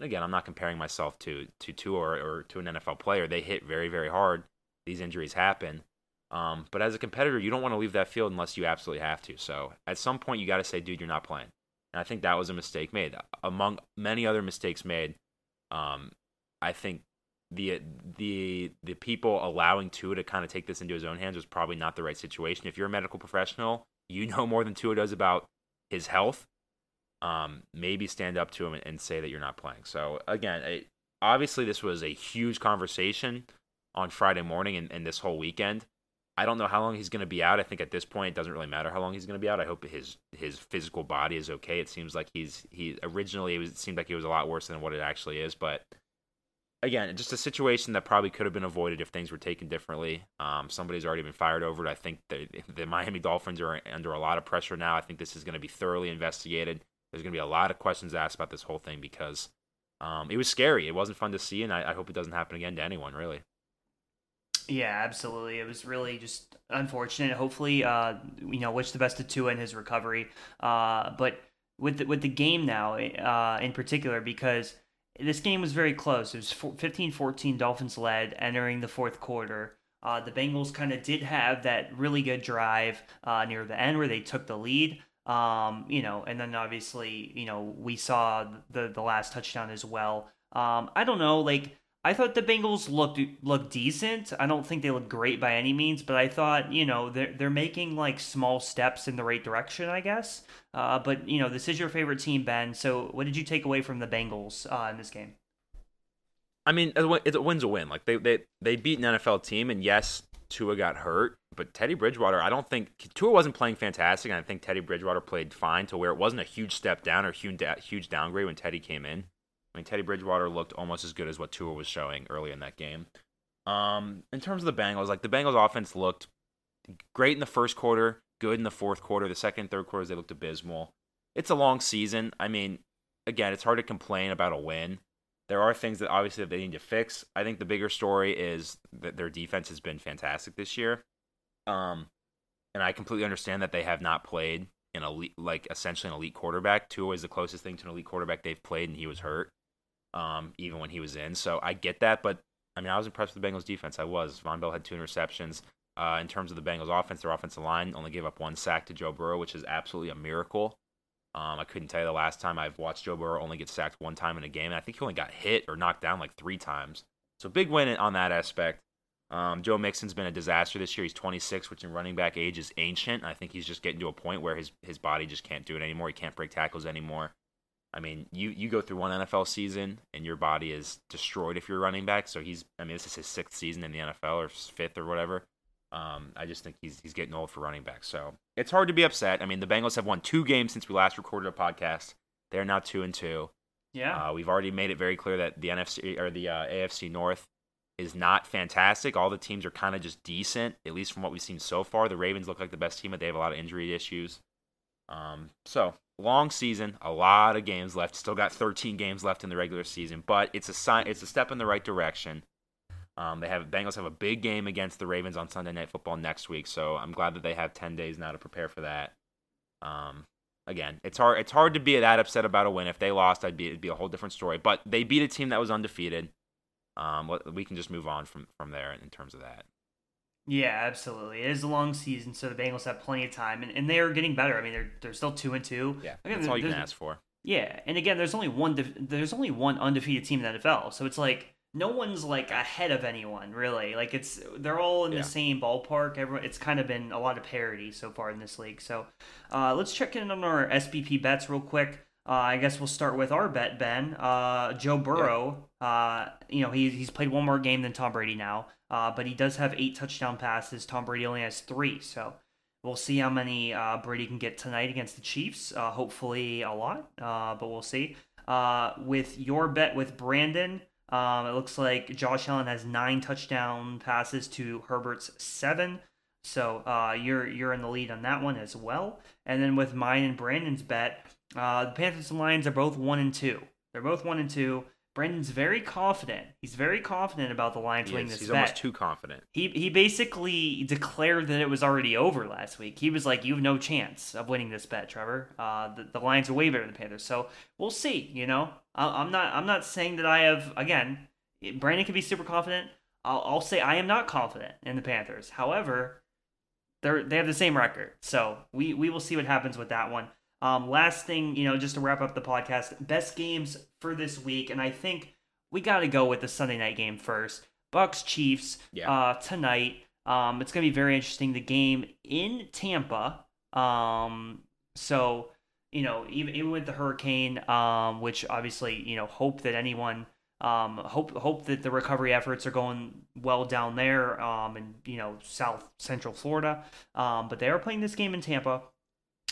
again, I'm not comparing myself to to Tua or, or to an NFL player. They hit very very hard. These injuries happen. Um, but as a competitor, you don't want to leave that field unless you absolutely have to. So at some point, you got to say, dude, you're not playing. And I think that was a mistake made. Among many other mistakes made, um, I think the the the people allowing Tua to kind of take this into his own hands was probably not the right situation. If you're a medical professional, you know more than Tua does about his health um, maybe stand up to him and, and, say that you're not playing. So again, it, obviously this was a huge conversation on Friday morning and, and this whole weekend. I don't know how long he's going to be out. I think at this point it doesn't really matter how long he's going to be out. I hope his his physical body is okay. It seems like he's he originally it, was, it seemed like he was a lot worse than what it actually is, but again, just a situation that probably could have been avoided if things were taken differently. Um, somebody's already been fired over it. I think the, the Miami Dolphins are under a lot of pressure now. I think this is going to be thoroughly investigated there's going to be a lot of questions asked about this whole thing because um, it was scary. It wasn't fun to see, and I, I hope it doesn't happen again to anyone, really. Yeah, absolutely. It was really just unfortunate. Hopefully, uh, you know, wish the best to Tua in his recovery. Uh, but with the, with the game now, uh, in particular, because this game was very close. It was 15-14 Dolphins led entering the fourth quarter. Uh, the Bengals kind of did have that really good drive uh, near the end where they took the lead. Um, you know, and then obviously, you know, we saw the the last touchdown as well. Um, I don't know, like I thought the Bengals looked looked decent. I don't think they look great by any means, but I thought you know they're they're making like small steps in the right direction, I guess. Uh, but you know, this is your favorite team, Ben. So what did you take away from the Bengals uh, in this game? I mean, it's a win's a win. Like they they they beat an NFL team, and yes, Tua got hurt, but Teddy Bridgewater, I don't think Tua wasn't playing fantastic, and I think Teddy Bridgewater played fine to where it wasn't a huge step down or huge huge downgrade when Teddy came in. I mean, Teddy Bridgewater looked almost as good as what Tua was showing early in that game. Um, in terms of the Bengals, like the Bengals offense looked great in the first quarter, good in the fourth quarter. The second, third quarters they looked abysmal. It's a long season. I mean, again, it's hard to complain about a win. There are things that obviously that they need to fix. I think the bigger story is that their defense has been fantastic this year. Um, and I completely understand that they have not played an elite, like essentially an elite quarterback. Tua is the closest thing to an elite quarterback they've played, and he was hurt, um, even when he was in. So I get that, but I mean, I was impressed with the Bengals defense. I was. Vonn Bell had two interceptions. Uh, in terms of the Bengals offense, their offensive line only gave up one sack to Joe Burrow, which is absolutely a miracle. Um, I couldn't tell you the last time I've watched Joe Burrow only get sacked one time in a game, and I think he only got hit or knocked down like three times. So big win on that aspect. Um, Joe Mixon's been a disaster this year. He's 26, which in running back age is ancient. I think he's just getting to a point where his his body just can't do it anymore. He can't break tackles anymore. I mean, you you go through one NFL season and your body is destroyed if you're running back. So he's, I mean, this is his sixth season in the NFL or fifth or whatever. Um, I just think he's he's getting old for running back. So it's hard to be upset. I mean, the Bengals have won two games since we last recorded a podcast. They're now two and two. Yeah, uh, we've already made it very clear that the NFC or the uh, AFC North is not fantastic. All the teams are kind of just decent, at least from what we've seen so far. The Ravens look like the best team, but they have a lot of injury issues. Um, so long season, a lot of games left. Still got 13 games left in the regular season, but it's a sign. It's a step in the right direction. Um, they have Bengals have a big game against the Ravens on Sunday Night Football next week, so I'm glad that they have 10 days now to prepare for that. Um, again, it's hard. It's hard to be that upset about a win. If they lost, I'd be it'd be a whole different story. But they beat a team that was undefeated um, we can just move on from from there in terms of that. Yeah, absolutely. It is a long season, so the Bengals have plenty of time, and, and they are getting better. I mean, they're they're still two and two. Yeah, again, that's all you can ask for. Yeah, and again, there's only one there's only one undefeated team in the NFL, so it's like no one's like ahead of anyone really. Like it's they're all in yeah. the same ballpark. Everyone, it's kind of been a lot of parity so far in this league. So uh, let's check in on our SBP bets real quick. Uh, I guess we'll start with our bet, Ben. Uh, Joe Burrow, yeah. uh, you know, he, he's played one more game than Tom Brady now, uh, but he does have eight touchdown passes. Tom Brady only has three. So we'll see how many uh, Brady can get tonight against the Chiefs. Uh, hopefully a lot, but we'll see. with your bet with Brandon, um, it looks like Josh Allen has nine touchdown passes to Herbert's seven. So you're you're in the lead on that one as well. And then with mine and Brandon's bet, uh, the Panthers and Lions are both one and two. They're both one and two. Brandon's very confident. He's very confident about the Lions winning this bet. He's bet. almost too confident. He he basically declared that it was already over last week. He was like, "You have no chance of winning this bet, Trevor. Uh, the, the Lions are way better than the Panthers." So we'll see. You know, I, am not I'm not saying that I have. Again, Brandon can be super confident. I'll, I'll say I am not confident in the Panthers. However, they're they have the same record, so we we will see what happens with that one. Um, last thing, you know, just to wrap up the podcast, best games for this week, and I think we got to go with the Sunday night game first. Bucs Chiefs yeah. uh, tonight. Um, it's gonna be very interesting. The game in Tampa. Um, so you know, even even with the hurricane, um, which obviously you know, hope that anyone. Um, hope hope that the recovery efforts are going well down there, um, in you know South Central Florida. Um, but they are playing this game in Tampa.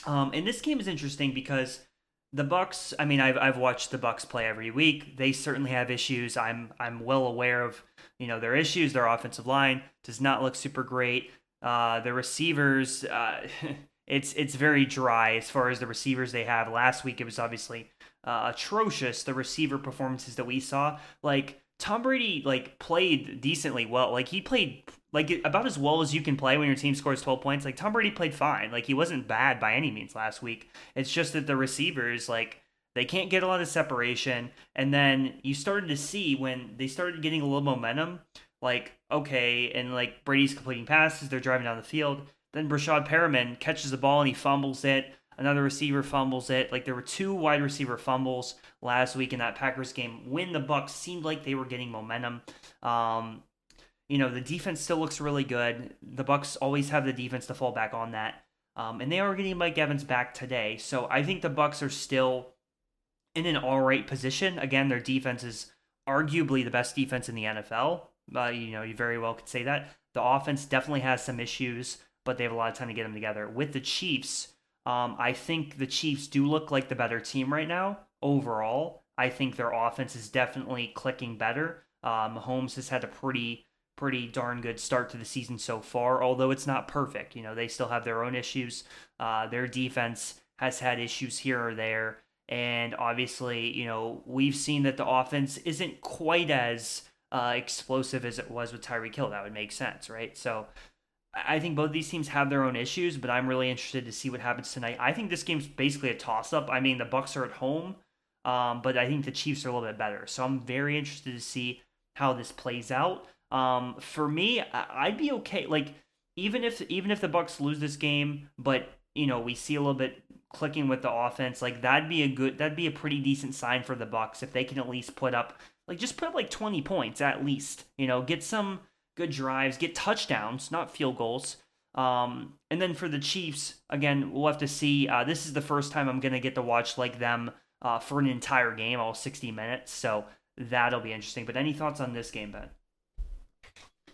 Um, and this game is interesting because the Bucs. I mean, I've I've watched the Bucs play every week. They certainly have issues. I'm I'm well aware of you know their issues. Their offensive line does not look super great. Uh, the receivers, uh, it's it's very dry as far as the receivers they have. Last week it was obviously uh, atrocious. The receiver performances that we saw, like Tom Brady, like played decently well. Like he played like about as well as you can play when your team scores 12 points. Like Tom Brady played fine. Like he wasn't bad by any means last week. It's just that the receivers like they can't get a lot of separation and then you started to see when they started getting a little momentum like okay and like Brady's completing passes, they're driving down the field. Then Breshad Perriman catches the ball and he fumbles it. Another receiver fumbles it. Like there were two wide receiver fumbles last week in that Packers game when the Bucs seemed like they were getting momentum. Um, you know the defense still looks really good. The Bucs always have the defense to fall back on that, um, and they are getting Mike Evans back today. So I think the Bucs are still in an all right position. Again, their defense is arguably the best defense in the NFL. Uh, you know, you very well could say that. The offense definitely has some issues, but they have a lot of time to get them together. With the Chiefs, um, I think the Chiefs do look like the better team right now overall. I think their offense is definitely clicking better. Mahomes has had a pretty pretty darn good start to the season so far, although it's not perfect. You know, they still have their own issues. Uh, their defense has had issues here or there. And obviously, you know, we've seen that the offense isn't quite as uh, explosive as it was with Tyreek Hill. That would make sense, right? So I think both these teams have their own issues, but I'm really interested to see what happens tonight. I think this game's basically a toss up. I mean, the Bucs are at home, um, but I think the Chiefs are a little bit better. So I'm very interested to see how this plays out. Um, for me, I'd be okay. Like even if even if the Bucs lose this game, but you know we see a little bit clicking with the offense, like that'd be a good, that'd be a pretty decent sign for the Bucs if they can at least put up like just put up like 20 points at least. You know, get some good drives, get touchdowns, not field goals. Um, and then for the Chiefs, again, we'll have to see. Uh, this is the first time I'm gonna get to watch like them uh, for an entire game, all 60 minutes. So that'll be interesting. But any thoughts on this game, Ben?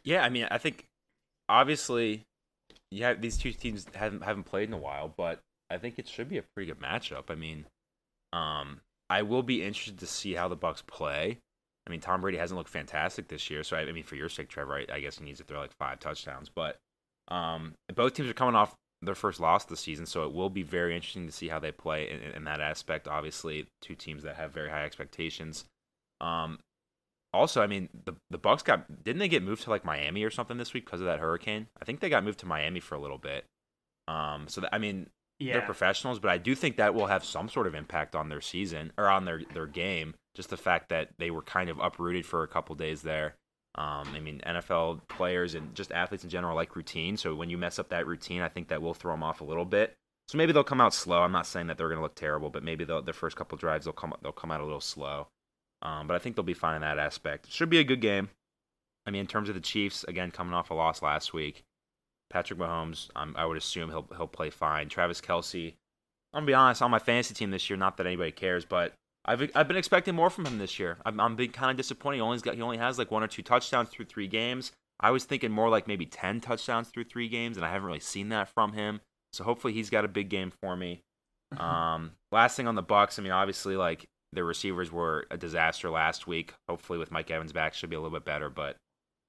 Yeah, I mean, I think obviously, yeah, these two teams haven't haven't played in a while, but I think it should be a pretty good matchup. I mean, um, I will be interested to see how the Bucs play. I mean, Tom Brady hasn't looked fantastic this year, so I, I mean, for your sake, Trevor, I, I, guess he needs to throw like five touchdowns. But um, both teams are coming off their first loss of the season, so it will be very interesting to see how they play in, in that aspect. Obviously, two teams that have very high expectations. Um, also, I mean, the the Bucs got didn't they get moved to like Miami or something this week because of that hurricane? I think they got moved to Miami for a little bit. Um, so that, I mean, yeah. they're professionals, but I do think that will have some sort of impact on their season or on their their game. Just the fact that they were kind of uprooted for a couple days there. Um, I mean, NFL players and just athletes in general like routine. So when you mess up that routine, I think that will throw them off a little bit. So maybe they'll come out slow. I'm not saying that they're going to look terrible, but maybe their first couple drives they'll come they'll come out a little slow. Um, but I think they'll be fine in that aspect. Should be a good game. I mean, in terms of the Chiefs, again coming off a loss last week, Patrick Mahomes, um, I would assume he'll he'll play fine. Travis Kelce, I'm gonna be honest, on my fantasy team this year, not that anybody cares, but I've I've been expecting more from him this year. I'm I'm being kind of disappointed. He only got he only has like one or two touchdowns through three games. I was thinking more like maybe ten touchdowns through three games, and I haven't really seen that from him. So hopefully he's got a big game for me. Um, last thing on the Bucs. I mean, obviously like their receivers were a disaster last week. Hopefully with Mike Evans back, should be a little bit better. But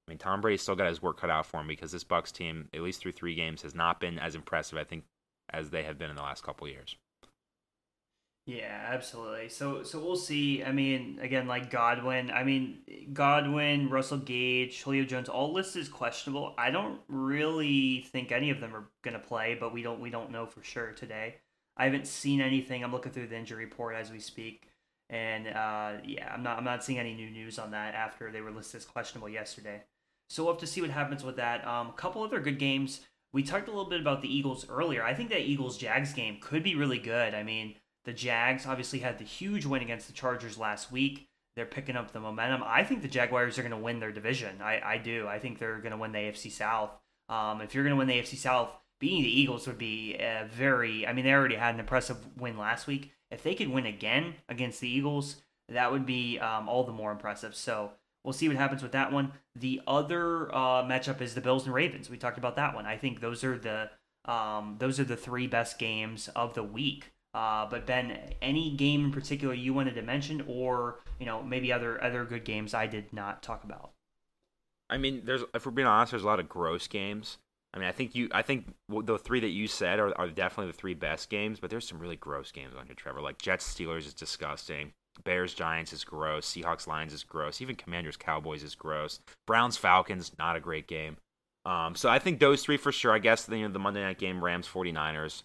I mean, Tom Brady still got his work cut out for him because this Bucs team, at least through three games, has not been as impressive, I think, as they have been in the last couple years. Yeah, absolutely. So so we'll see. I mean, again, like Godwin. I mean, Godwin, Russell Gage, Julio Jones, all listed as questionable. I don't really think any of them are gonna play, but we don't we don't know for sure today. I haven't seen anything. I'm looking through the injury report as we speak, and uh, yeah, I'm not I'm not seeing any new news on that after they were listed as questionable yesterday. So we'll have to see what happens with that. Um, a couple other good games. We talked a little bit about the Eagles earlier. I think that Eagles Jags game could be really good. I mean, the Jags obviously had the huge win against the Chargers last week. They're picking up the momentum. I think the Jaguars are going to win their division. I, I do. I think they're going to win the AFC South. Um, if you're going to win the AFC South, beating the Eagles would be a very. I mean, they already had an impressive win last week. If they could win again against the Eagles, that would be um, all the more impressive. So we'll see what happens with that one. The other uh, matchup is the Bills and Ravens. We talked about that one. I think those are the um, those are the three best games of the week. Uh, but Ben, any game in particular you wanted to mention, or you know maybe other other good games I did not talk about? I mean, there's if we're being honest, there's a lot of gross games. I mean, I think you, I think the three that you said are, are definitely the three best games, but there's some really gross games on here, Trevor. Like Jets Steelers is disgusting. Bears Giants is gross. Seahawks Lions is gross. Even Commanders Cowboys is gross. Browns Falcons not a great game. Um, so I think those three for sure. I guess the, you know, the Monday night game Rams 49ers.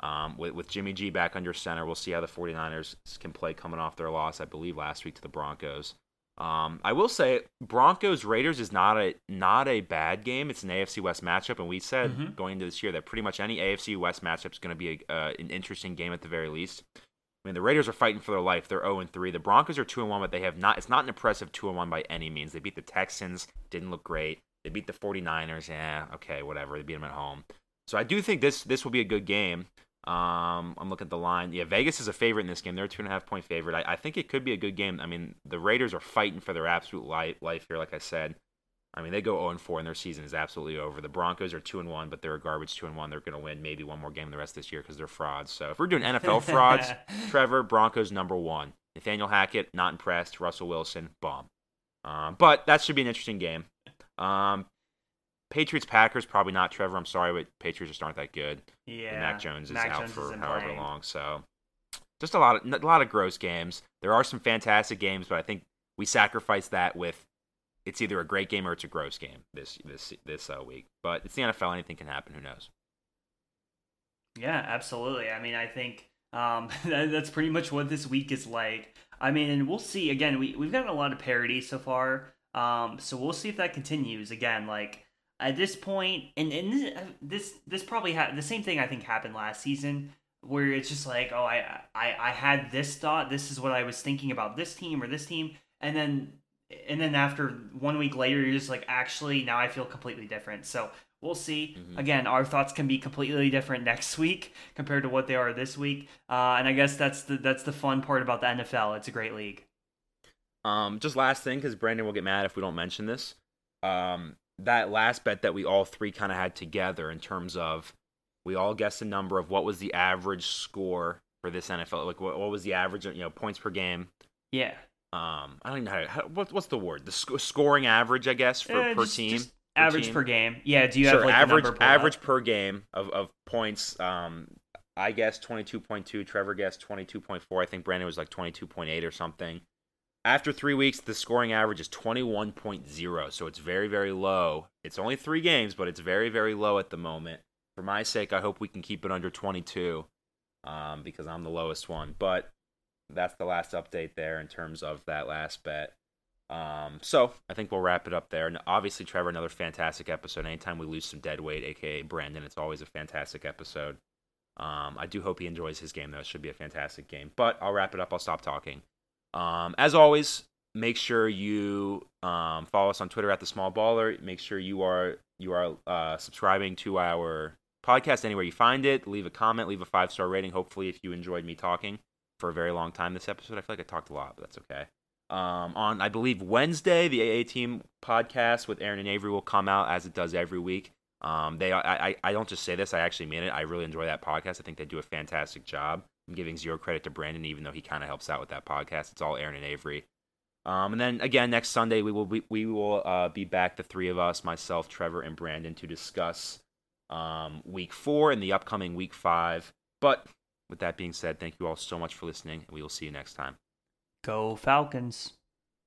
Um, with, with Jimmy G back under center, we'll see how the 49ers can play coming off their loss, I believe, last week to the Broncos. Um, I will say Broncos Raiders is not a not a bad game. It's an AFC West matchup, and we said mm-hmm. going into this year that pretty much any AFC West matchup is going to be a, uh, an interesting game at the very least. I mean, the Raiders are fighting for their life. They're 0 3. The Broncos are 2 1, but they have not. It's not an impressive 2 1 by any means. They beat the Texans, didn't look great. They beat the 49ers. Yeah, okay, whatever. They beat them at home. So I do think this this will be a good game. Um, I'm looking at the line. Yeah, Vegas is a favorite in this game. They're a two and a half point favorite. I, I think it could be a good game. I mean, the Raiders are fighting for their absolute life, life here. Like I said, I mean, they go 0 and 4 and their season is absolutely over. The Broncos are 2 and 1, but they're a garbage 2 and 1. They're going to win maybe one more game the rest of this year because they're frauds. So if we're doing NFL frauds, Trevor, Broncos number one. Nathaniel Hackett, not impressed. Russell Wilson, bomb. Um, but that should be an interesting game. Um, Patriots Packers probably not Trevor. I'm sorry, but Patriots just aren't that good. Yeah. And Mac Jones is Mac out Jones for however playing. long. So just a lot of a lot of gross games. There are some fantastic games, but I think we sacrifice that with it's either a great game or it's a gross game this this this uh, week. But it's the NFL; anything can happen. Who knows? Yeah, absolutely. I mean, I think um, that's pretty much what this week is like. I mean, and we'll see. Again, we we've gotten a lot of parity so far, um, so we'll see if that continues. Again, like at this point, and and this uh, this, this probably had the same thing I think happened last season, where it's just like, oh, I I I had this thought, this is what I was thinking about this team or this team, and then and then after one week later, you're just like, actually, now I feel completely different. So we'll see. Mm-hmm. Again, our thoughts can be completely different next week compared to what they are this week. Uh, and I guess that's the that's the fun part about the NFL. It's a great league. Um, just last thing, because Brandon will get mad if we don't mention this. Um, that last bet that we all three kind of had together in terms of we all guessed a number of what was the average score for this NFL. Like what, what was the average, you know, points per game? Yeah um I don't know how, how what, what's the word the sc- scoring average I guess for uh, per just, team just per average team. per game yeah do you sure, have like average average per game of, of points um I guess 22.2 Trevor guessed 22.4 I think Brandon was like 22.8 or something after 3 weeks the scoring average is 21.0 so it's very very low it's only 3 games but it's very very low at the moment for my sake I hope we can keep it under 22 um because I'm the lowest one but that's the last update there in terms of that last bet. Um, so I think we'll wrap it up there. And obviously, Trevor, another fantastic episode. Anytime we lose some dead weight, aka Brandon, it's always a fantastic episode. Um, I do hope he enjoys his game, though. It should be a fantastic game. But I'll wrap it up. I'll stop talking. Um, as always, make sure you um, follow us on Twitter at the Small Baller. Make sure you are you are uh, subscribing to our podcast anywhere you find it. Leave a comment, leave a five star rating. Hopefully, if you enjoyed me talking for a very long time this episode. I feel like I talked a lot, but that's okay. Um, on I believe Wednesday, the AA Team podcast with Aaron and Avery will come out as it does every week. Um, they I, I I don't just say this, I actually mean it. I really enjoy that podcast. I think they do a fantastic job. I'm giving zero credit to Brandon, even though he kind of helps out with that podcast. It's all Aaron and Avery. Um, and then again next Sunday we will be, we will uh, be back, the three of us, myself, Trevor, and Brandon, to discuss um, week four and the upcoming week five. But with that being said, thank you all so much for listening, and we will see you next time. Go Falcons.